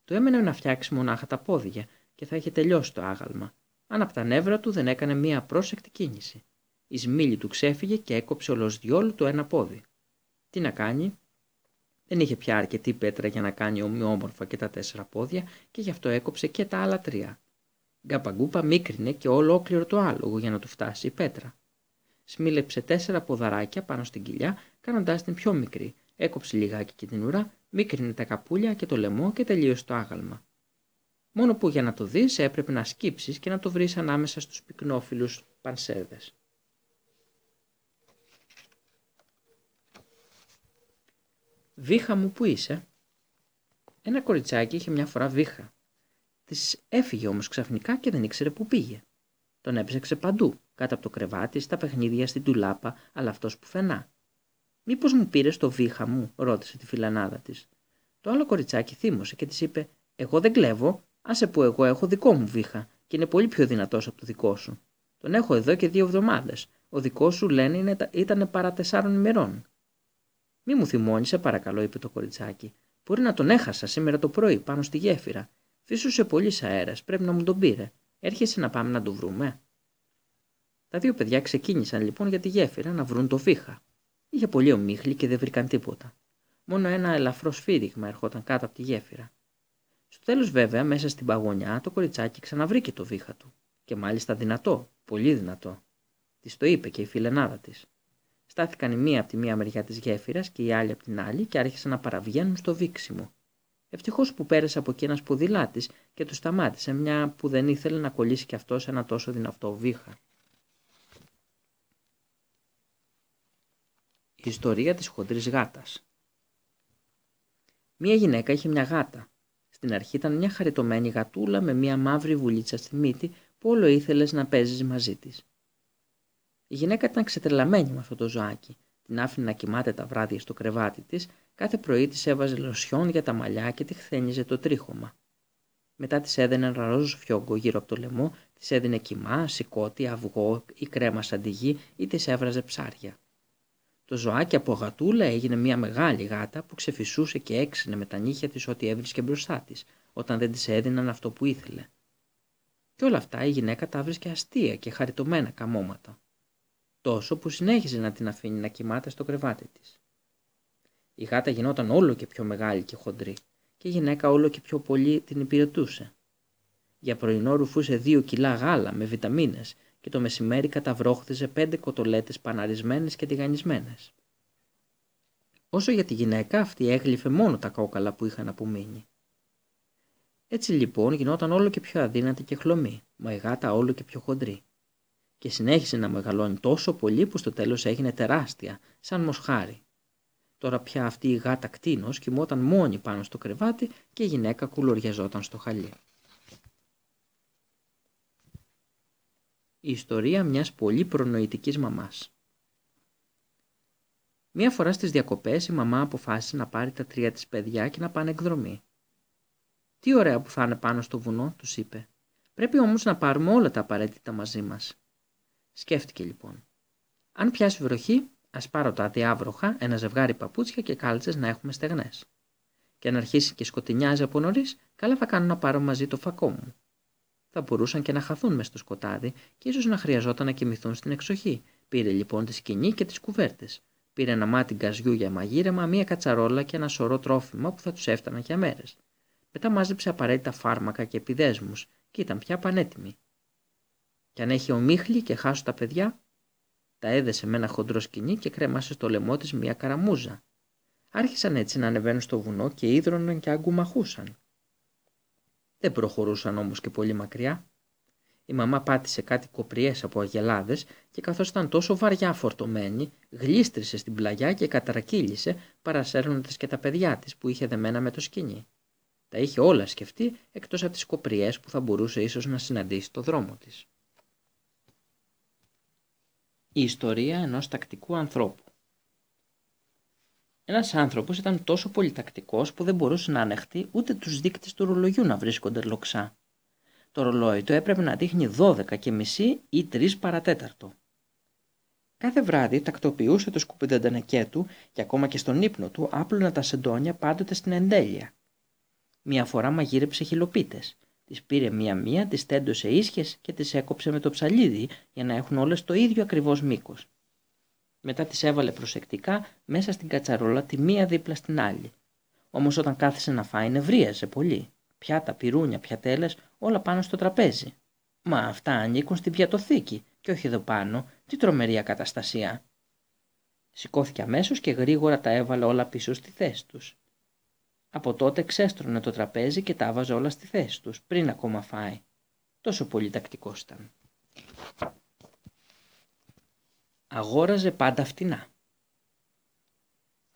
Το έμενε να φτιάξει μονάχα τα πόδια και θα είχε τελειώσει το άγαλμα, αν από τα νεύρα του δεν έκανε μία πρόσεκτη κίνηση. Η σμήλη του ξέφυγε και έκοψε ολοσδιόλου το ένα πόδι. Τι να κάνει, δεν είχε πια αρκετή πέτρα για να κάνει ομοιόμορφα και τα τέσσερα πόδια και γι' αυτό έκοψε και τα άλλα τρία. Γκαπαγκούπα μίκρινε και ολόκληρο το άλογο για να του φτάσει η πέτρα. Σμίλεψε τέσσερα ποδαράκια πάνω στην κοιλιά, κάνοντάς την πιο μικρή. Έκοψε λιγάκι και την ουρά, μίκρινε τα καπούλια και το λαιμό και τελείωσε το άγαλμα. Μόνο που για να το δεις έπρεπε να σκύψεις και να το βρεις ανάμεσα στους πυκνόφιλους πανσέρδες. Βίχα μου που είσαι; Ένα κοριτσάκι είχε μια φορά βίχα. Της έφυγε όμως ξαφνικά και δεν ήξερε που πήγε. Τον έψαξε παντού, κάτω από το κρεβάτι, στα παιχνίδια, στην τουλάπα, αλλά αυτός που φαινά. Μήπως μου πήρες το βίχα μου, ρώτησε τη φιλανάδα της. Το άλλο κοριτσάκι θύμωσε και της είπε: Εγώ δεν κλέβω, άσε που εγώ έχω δικό μου βίχα και είναι πολύ πιο δυνατός από το δικό σου. Τον έχω εδώ και δύο εβδομάδες. Ο δικός σου λένε ήταν παρά τεσσάρων ημερών. Μη μου θυμώνεις, σε παρακαλώ, είπε το κοριτσάκι. Μπορεί να τον έχασα σήμερα το πρωί πάνω στη γέφυρα. Φύσουσε πολύ αέρας, πρέπει να μου τον πήρε. Έρχεσαι να πάμε να το βρούμε; Τα δύο παιδιά ξεκίνησαν λοιπόν για τη γέφυρα να βρουν το βήχα. Είχε πολύ ομίχλη και δεν βρήκαν τίποτα. Μόνο ένα ελαφρό σφύριγμα ερχόταν κάτω από τη γέφυρα. Στο τέλος, βέβαια, μέσα στην παγωνιά το κοριτσάκι ξαναβρήκε το βήχα του. Και μάλιστα δυνατό, πολύ δυνατό. Της το είπε και η φιλενάδα της. Στάθηκαν η μία από τη μία μεριά της γέφυρας και η άλλη από την άλλη και άρχισαν να παραβγαίνουν στο βήξιμο. Ευτυχώς που πέρασε από εκεί ένας ποδηλάτης και του σταμάτησε, μια που δεν ήθελε να κολλήσει κι αυτός ένα τόσο δυνατό βήχα. Η ιστορία της χοντρής γάτας Μία γυναίκα είχε μια γάτα. Στην αρχή ήταν μια χαριτωμένη γατούλα με μια μαύρη βουλίτσα στη μύτη που όλο ήθελες να παίζεις μαζί της. Η γυναίκα ήταν ξετρελαμένη με αυτό το ζωάκι. Την άφηνε να κοιμάται τα βράδια στο κρεβάτι της, κάθε πρωί της έβαζε λοσιόν για τα μαλλιά και τη χθένιζε το τρίχωμα. Μετά της έδαινε ένα ροζ φιόγκο γύρω από το λαιμό, της έδινε κοιμά, σηκώτη, αυγό ή κρέμα σαν τη γη ή της έβραζε ψάρια. Το ζωάκι από γατούλα έγινε μια μεγάλη γάτα που ξεφυσούσε και έξινε με τα νύχια της ό,τι έβρισκε μπροστά της, όταν δεν της έδιναν αυτό που ήθελε. Και όλα αυτά η γυναίκα τα βρίσκε αστεία και χαριτωμένα καμώματα τόσο που συνέχιζε να την αφήνει να κοιμάται στο κρεβάτι της. Η γάτα γινόταν όλο και πιο μεγάλη και χοντρή και η γυναίκα όλο και πιο πολύ την υπηρετούσε. Για πρωινό ρουφούσε δύο κιλά γάλα με βιταμίνες και το μεσημέρι καταβρόχθιζε πέντε κοτολέτες παναρισμένες και τηγανισμένες. Όσο για τη γυναίκα αυτή έγλυφε μόνο τα κόκαλα που είχαν απομείνει. Έτσι λοιπόν γινόταν όλο και πιο αδύνατη και χλωμή, μα η γάτα όλο και πιο χοντρή. Και συνέχισε να μεγαλώνει τόσο πολύ που στο τέλος έγινε τεράστια, σαν μοσχάρι. Τώρα πια αυτή η γάτα κτίνος κοιμόταν μόνη πάνω στο κρεβάτι και η γυναίκα κουλουριαζόταν στο χαλί. Η ιστορία μιας πολύ προνοητικής μαμάς. Μία φορά στις διακοπές η μαμά αποφάσισε να πάρει τα τρία της παιδιά και να πάνε εκδρομή. «Τι ωραία που θα είναι πάνω στο βουνό», τους είπε. «Πρέπει όμως να πάρουμε όλα τα απαραίτητα μαζί μας». Σκέφτηκε λοιπόν. «Αν πιάσει βροχή, ας πάρω τα διάβροχα, ένα ζευγάρι παπούτσια και κάλτσες να έχουμε στεγνές. Και αν αρχίσει και σκοτεινιάζει από νωρίς, καλά θα κάνω να πάρω μαζί το φακό μου. Θα μπορούσαν και να χαθούν μες στο σκοτάδι και ίσως να χρειαζόταν να κοιμηθούν στην εξοχή. Πήρε λοιπόν τη σκηνή και τις κουβέρτες. Πήρε ένα μάτι γκαζιού για μαγείρεμα, μία κατσαρόλα και ένα σωρό τρόφιμα που θα τους έφταναν για μέρες. Μετά μάζεψε απαραίτητα φάρμακα και επιδέσμους και ήταν πια πανέτοιμη. Και αν έχει ομίχλη και χάσω τα παιδιά, τα έδεσε με ένα χοντρό σκηνή και κρέμασε στο λαιμό της μία καραμούζα. Άρχισαν έτσι να ανεβαίνουν στο βουνό και ίδρωναν και αγκουμαχούσαν. Δεν προχωρούσαν όμως και πολύ μακριά. Η μαμά πάτησε κάτι κοπριές από αγελάδες και καθώς ήταν τόσο βαριά φορτωμένη, γλίστρισε στην πλαγιά και κατρακύλησε παρασέρνοντας και τα παιδιά της που είχε δεμένα με το σκηνή. Τα είχε όλα σκεφτεί εκτός από τις κοπριές που θα μπορούσε ίσως να συναντήσει το δρόμο της. Η ιστορία ενός τακτικού ανθρώπου ένας άνθρωπος ήταν τόσο πολυτακτικός που δεν μπορούσε να ανεχτεί ούτε τους δείκτες του ρολογιού να βρίσκονται λοξά. Το ρολόι του έπρεπε να δείχνει 12 και μισή ή 3 παρατέταρτο. Κάθε βράδυ τακτοποιούσε το σκουπιδεντανεκέ του και ακόμα και στον ύπνο του άπλωνα τα σεντόνια πάντοτε στην εντέλεια. Μια φορά μαγείρεψε χιλοπίτες. Τις πήρε μία-μία, τις τέντωσε ίσχες και τις έκοψε με το ψαλίδι για να έχουν όλες το ίδιο ακριβώς μήκος. Μετά τις έβαλε προσεκτικά μέσα στην κατσαρόλα τη μία δίπλα στην άλλη. Όμως όταν κάθισε να φάει νευρίαζε πολύ. Πιάτα, πυρούνια, πιατέλες, όλα πάνω στο τραπέζι. Μα αυτά ανήκουν στην πιατοθήκη και όχι εδώ πάνω. Τι τρομερή ακαταστασία. Σηκώθηκε αμέσως και γρήγορα τα έβαλε όλα πίσω στη θέση τους. Από τότε ξέστρωνε το τραπέζι και τα έβαζε όλα στη θέση τους, πριν ακόμα φάει. Τόσο πολύ τακτικός ήταν αγόραζε πάντα φτηνά.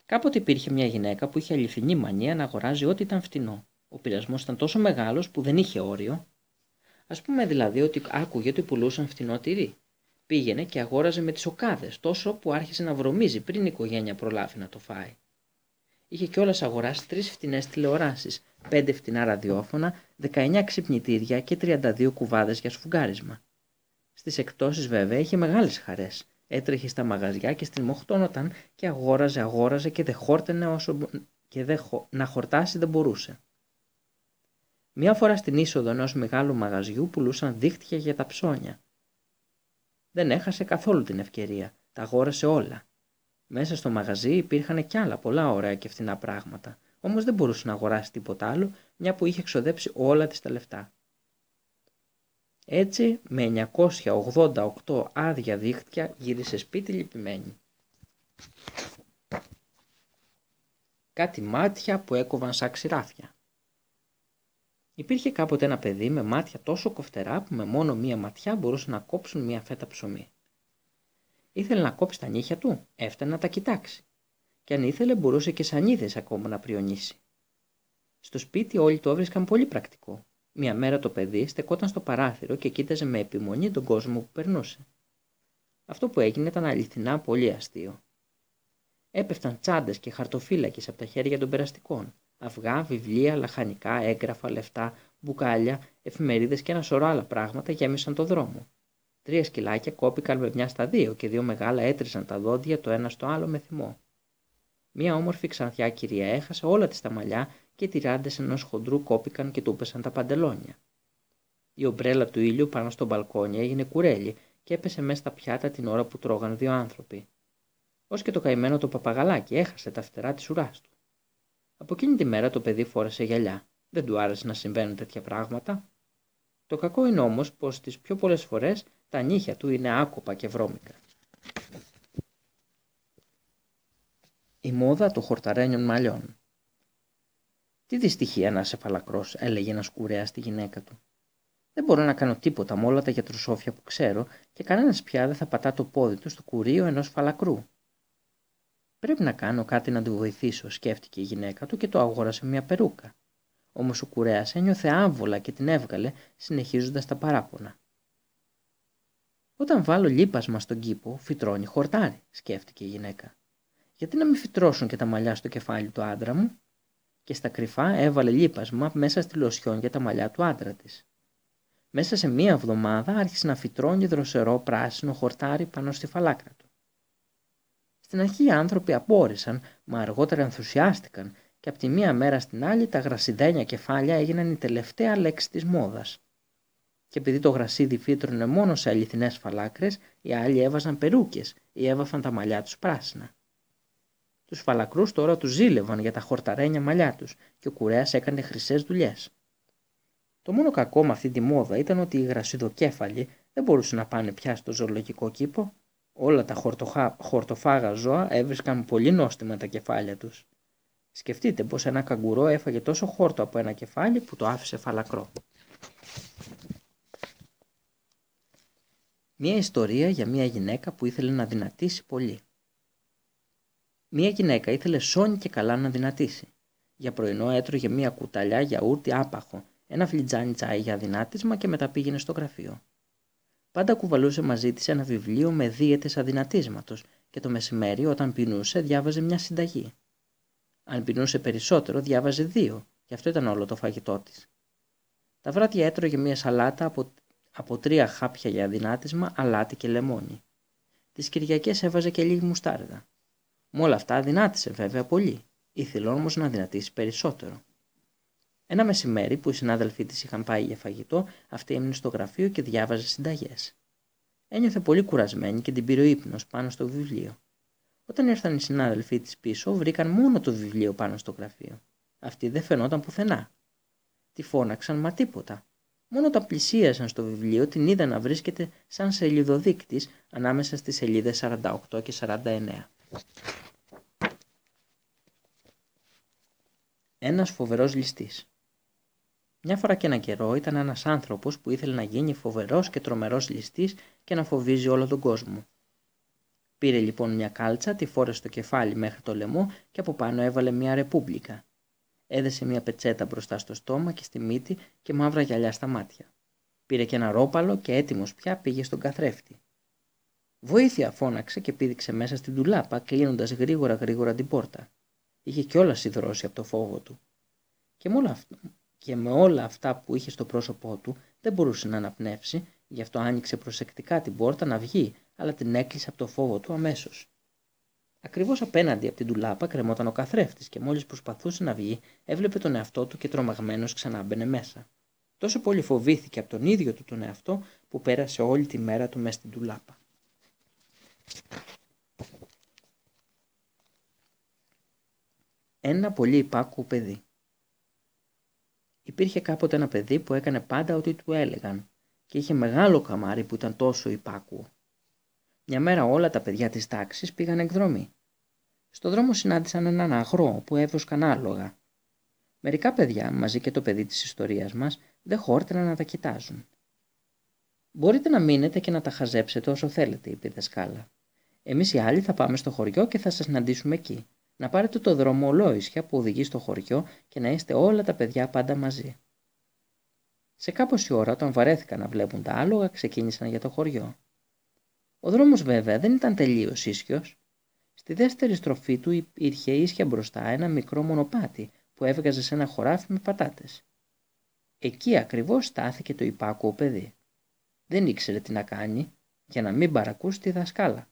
Κάποτε υπήρχε μια γυναίκα που είχε αληθινή μανία να αγοράζει ό,τι ήταν φτηνό. Ο πειρασμός ήταν τόσο μεγάλος που δεν είχε όριο. Α πούμε δηλαδή ότι άκουγε ότι πουλούσαν φτηνό τυρί. Πήγαινε και αγόραζε με τις οκάδες, τόσο που άρχισε να βρωμίζει πριν η οικογένεια προλάβει να το φάει. Είχε κιόλας αγοράσει τρεις φτηνές τηλεοράσεις, πέντε φτηνά ραδιόφωνα, 19 ξυπνητήρια και 32 κουβάδες για σφουγγάρισμα. Στις εκτόσεις βέβαια είχε μεγάλες χαρές. Έτρεχε στα μαγαζιά και στην μοχτώνονταν και αγόραζε, αγόραζε και δεν χόρτενε όσο και δεν να χορτάσει δεν μπορούσε. Μία φορά στην είσοδο ενός μεγάλου μαγαζιού πουλούσαν δίχτυα για τα ψώνια. Δεν έχασε καθόλου την ευκαιρία. Τα αγόρασε όλα. Μέσα στο μαγαζί υπήρχαν κι άλλα πολλά ωραία και φθηνά πράγματα. Όμως δεν μπορούσε να αγοράσει τίποτα άλλο, μια που είχε εξοδέψει όλα της τα λεφτά. Έτσι με 988 άδεια δίχτυα γύρισε σπίτι λυπημένη. Κάτι μάτια που έκοβαν σαν ξηράφια. Υπήρχε κάποτε ένα παιδί με μάτια τόσο κοφτερά που με μόνο μία ματιά μπορούσε να κόψουν μία φέτα ψωμί. Ήθελε να κόψει τα νύχια του, έφτανε να τα κοιτάξει. Και αν ήθελε μπορούσε και σανίδες ακόμα να πριονίσει. Στο σπίτι όλοι το έβρισκαν πολύ πρακτικό μια μέρα το παιδί στεκόταν στο παράθυρο και κοίταζε με επιμονή τον κόσμο που περνούσε. Αυτό που έγινε ήταν αληθινά πολύ αστείο. Έπεφταν τσάντες και χαρτοφύλακες από τα χέρια των περαστικών. Αυγά, βιβλία, λαχανικά, έγγραφα, λεφτά, μπουκάλια, εφημερίδες και ένα σωρό άλλα πράγματα γέμισαν το δρόμο. Τρία σκυλάκια κόπηκαν με μια στα δύο και δύο μεγάλα έτριζαν τα δόντια το ένα στο άλλο με θυμό. Μία όμορφη ξανθιά κυρία έχασε όλα της τα μαλλιά και οι τυράντε ενός χοντρού κόπηκαν και του πέσαν τα παντελόνια. Η ομπρέλα του ήλιου πάνω στο μπαλκόνι έγινε κουρέλι και έπεσε μέσα στα πιάτα την ώρα που τρώγαν δύο άνθρωποι. ως και το καημένο το παπαγαλάκι έχασε τα φτερά της ουράς του. Από εκείνη τη μέρα το παιδί φόρεσε γυαλιά. Δεν του άρεσε να συμβαίνουν τέτοια πράγματα. Το κακό είναι όμως πως τις πιο πολλές φορές τα νύχια του είναι άκοπα και βρώμικα. Η μόδα των χορταρένιων μαλλιών. Τι δυστυχία να είσαι φαλακρός, έλεγε ένας κουρέας στη γυναίκα του. Δεν μπορώ να κάνω τίποτα με όλα τα γιατροσόφια που ξέρω και κανένας πια δεν θα πατά το πόδι του στο κουρίο ενός φαλακρού. Πρέπει να κάνω κάτι να του βοηθήσω, σκέφτηκε η γυναίκα του και το αγόρασε μια περούκα. Όμως ο κουρέας ένιωθε άμβολα και την έβγαλε, συνεχίζοντας τα παράπονα. Όταν βάλω λίπασμα στον κήπο, φυτρώνει χορτάρι, σκέφτηκε η γυναίκα. Γιατί να μην φυτρώσουν και τα μαλλιά στο κεφάλι του άντρα μου, και στα κρυφά έβαλε λίπασμα μέσα στη λοσιόν για τα μαλλιά του άντρα της. Μέσα σε μία εβδομάδα άρχισε να φυτρώνει δροσερό πράσινο χορτάρι πάνω στη φαλάκρα του. Στην αρχή οι άνθρωποι απόρρισαν, μα αργότερα ενθουσιάστηκαν και από τη μία μέρα στην άλλη τα γρασιδένια κεφάλια έγιναν η τελευταία λέξη της μόδας. Και επειδή το γρασίδι φύτρωνε μόνο σε αληθινές φαλάκρες, οι άλλοι έβαζαν περούκες ή έβαφαν τα μαλλιά τους πράσινα. Τους φαλακρούς τώρα τους ζήλευαν για τα χορταρένια μαλλιά τους και ο κουρέας έκανε χρυσές δουλειές. Το μόνο κακό με αυτή τη μόδα ήταν ότι οι γρασιδοκέφαλοι δεν μπορούσαν να πάνε πια στο ζωολογικό κήπο. Όλα τα χορτοχα... χορτοφάγα ζώα έβρισκαν πολύ νόστιμα τα κεφάλια τους. Σκεφτείτε πως ένα καγκουρό έφαγε τόσο χόρτο από ένα κεφάλι που το άφησε φαλακρό. Μία ιστορία για μία γυναίκα που ήθελε να δυνατήσει πολύ. Μία γυναίκα ήθελε σώνει και καλά να δυνατήσει. Για πρωινό έτρωγε μία κουταλιά γιαούρτι άπαχο, ένα φλιτζάνι τσάι για δυνάτισμα και μετά πήγαινε στο γραφείο. Πάντα κουβαλούσε μαζί της ένα βιβλίο με δίαιτες αδυνατίσματος και το μεσημέρι όταν πεινούσε διάβαζε μια συνταγή. Αν πεινούσε περισσότερο διάβαζε δύο και αυτό ήταν όλο το φαγητό της. Τα βράδια έτρωγε μια σαλάτα από, από τρία χάπια για δυνάτισμα, αλάτι και λεμόνι. Τις Κυριακές έβαζε και λίγη μουστάρδα. Με όλα αυτά δυνάτησε βέβαια πολύ. Ήθελε όμως να δυνατήσει περισσότερο. Ένα μεσημέρι που οι συνάδελφοί της είχαν πάει για φαγητό, αυτή έμεινε στο γραφείο και διάβαζε συνταγές. Ένιωθε πολύ κουρασμένη και την πήρε ο ύπνος πάνω στο βιβλίο. Όταν ήρθαν οι συνάδελφοί της πίσω, βρήκαν μόνο το βιβλίο πάνω στο γραφείο. Αυτή δεν φαινόταν πουθενά. Τη φώναξαν, μα τίποτα. Μόνο όταν πλησίασαν στο βιβλίο την είδαν να βρίσκεται σαν σελίδοδείκτης ανάμεσα στις σελίδες 48 και 49. Ένας φοβερός ληστής Μια φορά και ένα καιρό ήταν ένας άνθρωπος που ήθελε να γίνει φοβερός και τρομερός ληστής και να φοβίζει όλο τον κόσμο. Πήρε λοιπόν μια κάλτσα, τη φόρεσε στο κεφάλι μέχρι το λαιμό και από πάνω έβαλε μια ρεπούμπλικα. Έδεσε μια πετσέτα μπροστά στο στόμα και στη μύτη και μαύρα γυαλιά στα μάτια. Πήρε και ένα ρόπαλο και έτοιμος πια πήγε στον καθρέφτη. Βοήθεια φώναξε και πήδηξε μέσα στην τουλάπα, κλείνοντας γρήγορα γρήγορα την πόρτα. Είχε κιόλας σιδρώσει από το φόβο του. Και με, όλα αυτά, και με όλα αυτά που είχε στο πρόσωπό του δεν μπορούσε να αναπνεύσει, γι' αυτό άνοιξε προσεκτικά την πόρτα να βγει, αλλά την έκλεισε από το φόβο του αμέσως. Ακριβώς απέναντι από την τουλάπα κρεμόταν ο καθρέφτης και μόλις προσπαθούσε να βγει, έβλεπε τον εαυτό του και τρομαγμένος ξανά μπαινε μέσα. Τόσο πολύ φοβήθηκε από τον ίδιο του τον εαυτό που πέρασε όλη τη μέρα του μέσα στην τουλάπα. Ένα πολύ υπάκου παιδί. Υπήρχε κάποτε ένα παιδί που έκανε πάντα ό,τι του έλεγαν και είχε μεγάλο καμάρι που ήταν τόσο υπάκουο. Μια μέρα όλα τα παιδιά της τάξης πήγαν εκδρομή. Στο δρόμο συνάντησαν έναν αγρό που έβροσκαν άλογα. Μερικά παιδιά, μαζί και το παιδί της ιστορίας μας, δεν χόρτεναν να τα κοιτάζουν. «Μπορείτε να μείνετε και να τα χαζέψετε όσο θέλετε», είπε η δασκάλα. Εμείς οι άλλοι θα πάμε στο χωριό και θα σας συναντήσουμε εκεί. Να πάρετε το δρόμο ολόισια που οδηγεί στο χωριό και να είστε όλα τα παιδιά πάντα μαζί. Σε κάμποση ώρα, όταν βαρέθηκαν να βλέπουν τα άλογα, ξεκίνησαν για το χωριό. Ο δρόμος βέβαια δεν ήταν τελείως ίσιος. Στη δεύτερη στροφή του υπήρχε ίσια μπροστά ένα μικρό μονοπάτι που έβγαζε σε ένα χωράφι με πατάτες. Εκεί ακριβώς στάθηκε το υπάκουο παιδί. Δεν ήξερε τι να κάνει για να μην παρακούσει τη δασκάλα.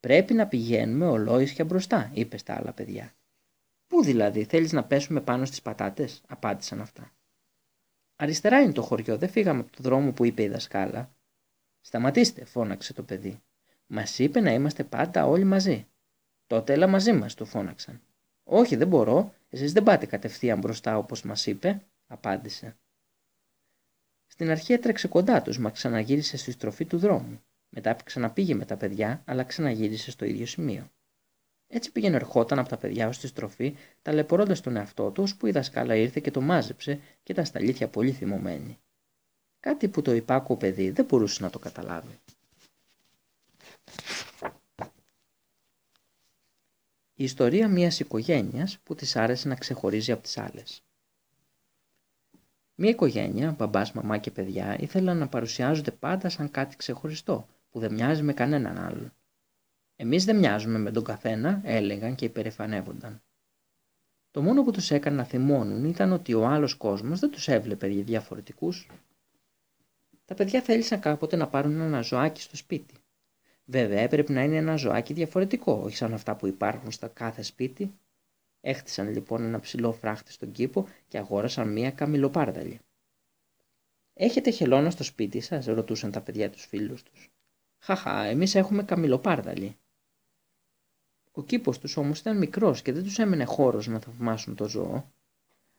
Πρέπει να πηγαίνουμε ολόισια μπροστά, είπε στα άλλα παιδιά. Πού δηλαδή, θέλεις να πέσουμε πάνω στις πατάτες, απάντησαν αυτά. Αριστερά είναι το χωριό, δεν φύγαμε από το δρόμο που είπε η δασκάλα. Σταματήστε, φώναξε το παιδί. Μας είπε να είμαστε πάντα όλοι μαζί. Τότε έλα μαζί μας, του φώναξαν. Όχι, δεν μπορώ. Εσείς δεν πάτε κατευθείαν μπροστά όπως μας είπε, απάντησε. Στην αρχή έτρεξε κοντά τους, μα ξαναγύρισε στη στροφή του δρόμου. Μετά ξαναπήγε με τα παιδιά, αλλά ξαναγύρισε στο ίδιο σημείο. Έτσι πήγαινε ερχόταν από τα παιδιά ως τη στροφή, ταλαιπωρώντας τον εαυτό του, ώσπου η δασκάλα ήρθε και το μάζεψε και ήταν στα αλήθεια πολύ θυμωμένη. Κάτι που το υπάκουο παιδί δεν μπορούσε να το καταλάβει. Η ιστορία μιας οικογένειας που της άρεσε να ξεχωρίζει από τις άλλες. Μια οικογένεια, μπαμπάς, μαμά και παιδιά, ήθελαν να παρουσιάζονται πάντα σαν κάτι ξεχωριστό, που δεν μοιάζει με κανέναν άλλον. Εμείς δεν μοιάζουμε με τον καθένα, έλεγαν και υπερηφανεύονταν. Το μόνο που τους έκανε να θυμώνουν ήταν ότι ο άλλος κόσμος δεν τους έβλεπε για διαφορετικούς. Τα παιδιά θέλησαν κάποτε να πάρουν ένα ζωάκι στο σπίτι. Βέβαια έπρεπε να είναι ένα ζωάκι διαφορετικό, όχι σαν αυτά που υπάρχουν στα κάθε σπίτι. Έχτισαν λοιπόν ένα ψηλό φράχτη στον κήπο και αγόρασαν μία καμιλοπάρδαλη. Έχετε χελώνα στο σπίτι σας, ρωτούσαν τα παιδιά τους φίλους τους. Χαχά, εμείς έχουμε καμιλοπάρδαλη. Ο κήπος τους όμως ήταν μικρός και δεν τους έμενε χώρος να θαυμάσουν το ζώο.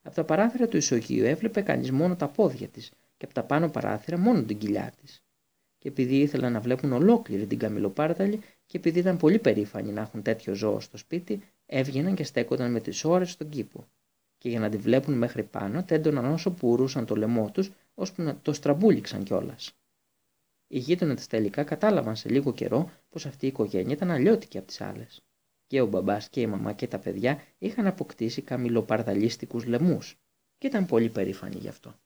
Από τα παράθυρα του ισογείου έβλεπε κανείς μόνο τα πόδια της και από τα πάνω παράθυρα μόνο την κοιλιά της. Και επειδή ήθελαν να βλέπουν ολόκληρη την καμιλοπάρδαλη και επειδή ήταν πολύ περήφανοι να έχουν τέτοιο ζώο στο σπίτι, έβγαιναν και στέκονταν με τις ώρες στον κήπο. Και για να τη βλέπουν μέχρι πάνω, τέντωναν όσο πουρούσαν το λαιμό τους, ώσπου να το στραμπούληξαν κιόλας. Οι γείτονες τελικά κατάλαβαν σε λίγο καιρό πως αυτή η οικογένεια ήταν αλλιώτικη από τις άλλες. Και ο μπαμπάς και η μαμά και τα παιδιά είχαν αποκτήσει καμιλοπαρδαλίστικους λαιμού και ήταν πολύ περήφανοι γι' αυτό.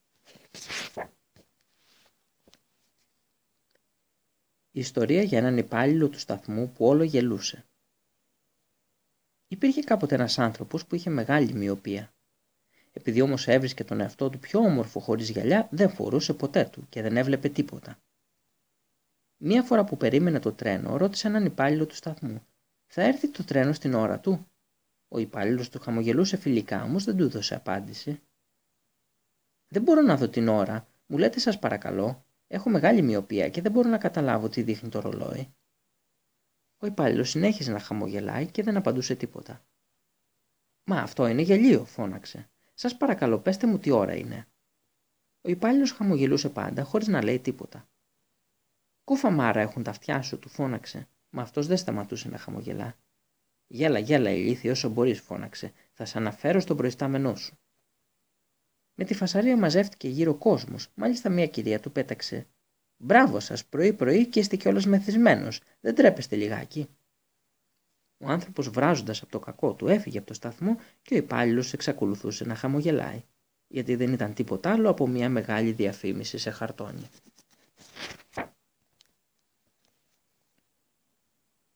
Η ιστορία για έναν υπάλληλο του σταθμού που όλο γελούσε. Υπήρχε κάποτε ένας άνθρωπος που είχε μεγάλη μοιοπία. Επειδή όμως έβρισκε τον εαυτό του πιο όμορφο χωρίς γυαλιά, δεν φορούσε ποτέ του και δεν έβλεπε τίποτα. Μία φορά που περίμενε το τρένο, ρώτησε έναν υπάλληλο του σταθμού. Θα έρθει το τρένο στην ώρα του; Ο υπάλληλος του χαμογελούσε φιλικά, όμως δεν του έδωσε απάντηση. Δεν μπορώ να δω την ώρα, μου λέτε σας παρακαλώ. Έχω μεγάλη μοιοπία και δεν μπορώ να καταλάβω τι δείχνει το ρολόι. Ο υπάλληλος συνέχιζε να χαμογελάει και δεν απαντούσε τίποτα. Μα αυτό είναι γελίο, φώναξε. Σας παρακαλώ, πέστε μου τι ώρα είναι. Ο υπάλληλος χαμογελούσε πάντα, χωρίς να λέει τίποτα. Κούφα μάρα έχουν τα αυτιά σου, του φώναξε, μα αυτός δεν σταματούσε να χαμογελά. Γέλα, γέλα, ηλίθι, όσο μπορείς, φώναξε. Θα σε αναφέρω στον προϊστάμενό σου. Με τη φασαρία μαζεύτηκε γύρω κόσμος, μάλιστα μια κυρία του πέταξε. Μπράβο σας, πρωί-πρωί και είστε κιόλας μεθυσμένος. Δεν τρέπεστε λιγάκι. Ο άνθρωπος, βράζοντας από το κακό του, έφυγε από το σταθμό και ο υπάλληλος εξακολουθούσε να χαμογελάει, γιατί δεν ήταν τίποτα άλλο από μια μεγάλη διαφήμιση σε χαρτόνι.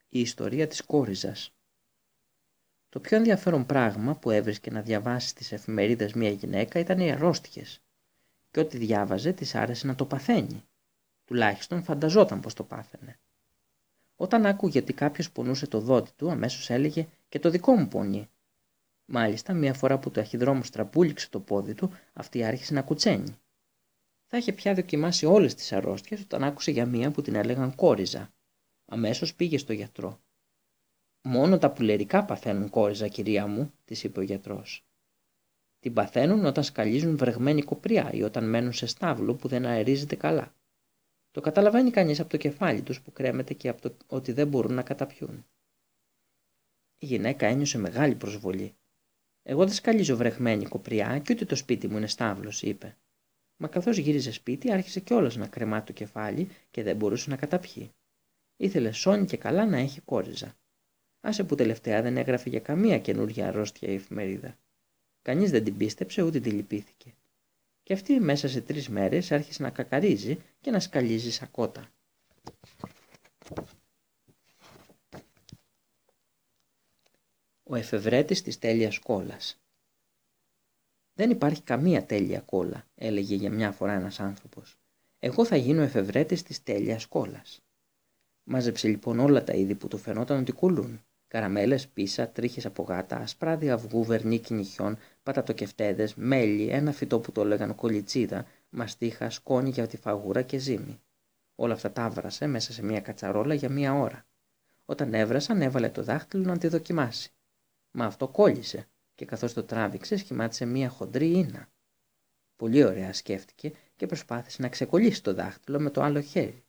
Η ιστορία της κόριζας Το πιο ενδιαφέρον πράγμα που έβρισκε να διαβάσει στις εφημερίδες μια γυναίκα ήταν οι αρρώστιες και ό,τι διάβαζε της άρεσε να το παθαίνει. Τουλάχιστον φανταζόταν πως το πάθαινε. Όταν άκουγε ότι κάποιος πονούσε το δότη του, αμέσως έλεγε και το δικό μου πονεί. Μάλιστα, μία φορά που το αχυδρόμο στραπούληξε το πόδι του, αυτή άρχισε να κουτσένει. Θα είχε πια δοκιμάσει όλες τις αρρώστιες όταν άκουσε για μία που την έλεγαν κόριζα. Αμέσως πήγε στο γιατρό. Μόνο τα πουλερικά παθαίνουν κόριζα, κυρία μου, της είπε ο γιατρός. Την παθαίνουν όταν σκαλίζουν βρεγμένη κοπριά ή όταν μένουν σε στάβλο που δεν αερίζεται καλά. Το καταλαβαίνει κανείς από το κεφάλι τους που κρέμεται και από το ότι δεν μπορούν να καταπιούν. Η γυναίκα ένιωσε μεγάλη προσβολή. Εγώ δεν σκαλίζω βρεγμένη κοπριά και ούτε το σπίτι μου είναι στάβλος, είπε. Μα καθώς γύριζε σπίτι, άρχισε κιόλας να κρεμά το κεφάλι και δεν μπορούσε να καταπιεί. Ήθελε σώνη και καλά να έχει κόριζα. Άσε που τελευταία δεν έγραφε για καμία καινούργια αρρώστια η εφημερίδα. Κανείς δεν την πίστεψε ούτε τη λυπήθηκε. Και αυτή μέσα σε τρεις μέρες άρχισε να κακαρίζει και να σκαλίζει σακότα. Ο εφευρέτης της τέλειας κόλας «Δεν υπάρχει καμία τέλεια κόλλα», έλεγε για μια φορά ένας άνθρωπος. «Εγώ θα γίνω εφευρέτης της τέλειας κόλας». Μάζεψε λοιπόν όλα τα είδη που του φαινόταν ότι κουλούν. Καραμέλες, πίσα, τρίχες από γάτα, ασπράδι αυγού, βερνίκι νυχιών, πατατοκεφτέδε, μέλι, ένα φυτό που το έλεγαν κολιτσίδα, μαστίχα, σκόνη για τη φαγούρα και ζύμη. Όλα αυτά τα άβρασε μέσα σε μια κατσαρόλα για μία ώρα. Όταν έβρασαν, έβαλε το δάχτυλο να τη δοκιμάσει. Μα αυτό κόλλησε και καθώς το τράβηξε σχημάτισε μία χοντρή ίνα. Πολύ ωραία σκέφτηκε και προσπάθησε να ξεκολλήσει το δάχτυλο με το άλλο χέρι.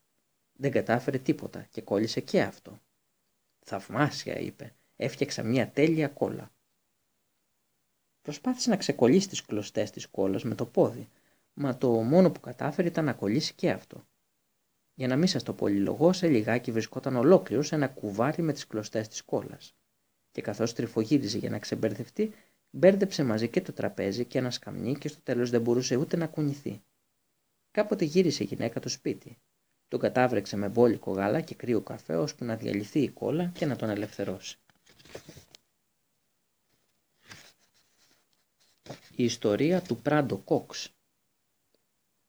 Δεν κατάφερε τίποτα και κόλλησε και αυτό. Θαυμάσια, είπε. Έφτιαξα μία τέλεια κόλλα. Προσπάθησε να ξεκολλήσει τις κλωστές της κόλλας με το πόδι, μα το μόνο που κατάφερε ήταν να κολλήσει και αυτό. Για να μην σας το πολυλογώ, σε λιγάκι βρισκόταν ολόκληρο σε ένα κουβάρι με τις κλωστές της κόλλας. Και καθώς τρυφογύριζε για να ξεμπερδευτεί, μπέρδεψε μαζί και το τραπέζι και ένα σκαμνί και στο τέλος δεν μπορούσε ούτε να κουνηθεί. Κάποτε γύρισε η γυναίκα του σπίτι. Τον κατάβρεξε με μπόλικο γάλα και κρύο καφέ ώσπου να διαλυθεί η κόλλα και να τον ελευθερώσει. Η ιστορία του Πράντο Κόξ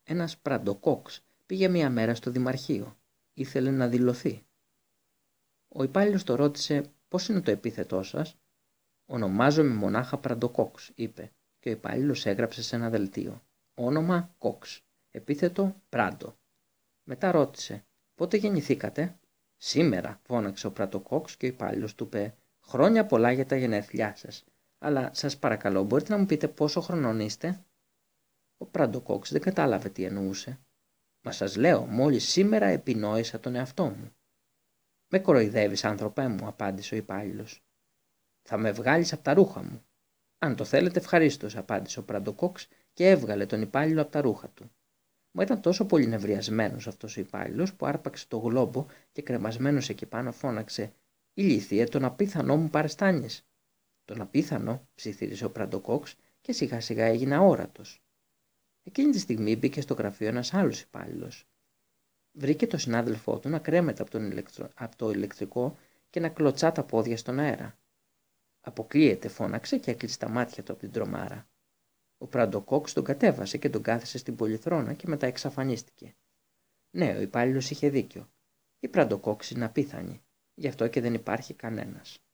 Ένας Πράντο Κόξ πήγε μία μέρα στο Δημαρχείο. Ήθελε να δηλωθεί. Ο υπάλληλος το ρώτησε πώς είναι το επίθετό σας; Ονομάζομαι μονάχα Πραντοκόξ, είπε, και ο υπάλληλος έγραψε σε ένα δελτίο. Όνομα Κόξ. Επίθετο Πράντο. Μετά ρώτησε, πότε γεννηθήκατε; Σήμερα, φώναξε ο Πρατοκόξ και ο υπάλληλος του είπε, χρόνια πολλά για τα γενέθλιά σας. Αλλά σας παρακαλώ, μπορείτε να μου πείτε πόσο χρονών είστε; Ο Πραντοκόξ δεν κατάλαβε τι εννοούσε. Μα σας λέω, μόλις σήμερα επινόησα τον εαυτό μου. Με κοροϊδεύεις, άνθρωπέ μου, απάντησε ο υπάλληλος. Θα με βγάλεις από τα ρούχα μου. Αν το θέλετε, ευχαρίστως, απάντησε ο Πραντοκόξ και έβγαλε τον υπάλληλο από τα ρούχα του. Μα ήταν τόσο πολύ νευριασμένο αυτός ο υπάλληλος που άρπαξε το γλόμπο και κρεμασμένος εκεί πάνω φώναξε: Ηλίθιε, τον απίθανό μου παρεστάνει. Τον απίθανο, ψιθύρισε ο Πραντοκόξ και σιγά σιγά έγινε αόρατος. Εκείνη τη στιγμή μπήκε στο γραφείο ένας άλλος υπάλληλος. Βρήκε τον συνάδελφό του να κρέμεται από, τον από το ηλεκτρικό και να κλωτσά τα πόδια στον αέρα. Αποκλείεται, φώναξε και έκλεισε τα μάτια του από την τρομάρα. Ο Πραντοκόξ τον κατέβασε και τον κάθεσε στην πολυθρόνα και μετά εξαφανίστηκε. Ναι, ο υπάλληλος είχε δίκιο. Η Πραντοκόξ είναι απίθανη. Γι' αυτό και δεν υπάρχει κανένας.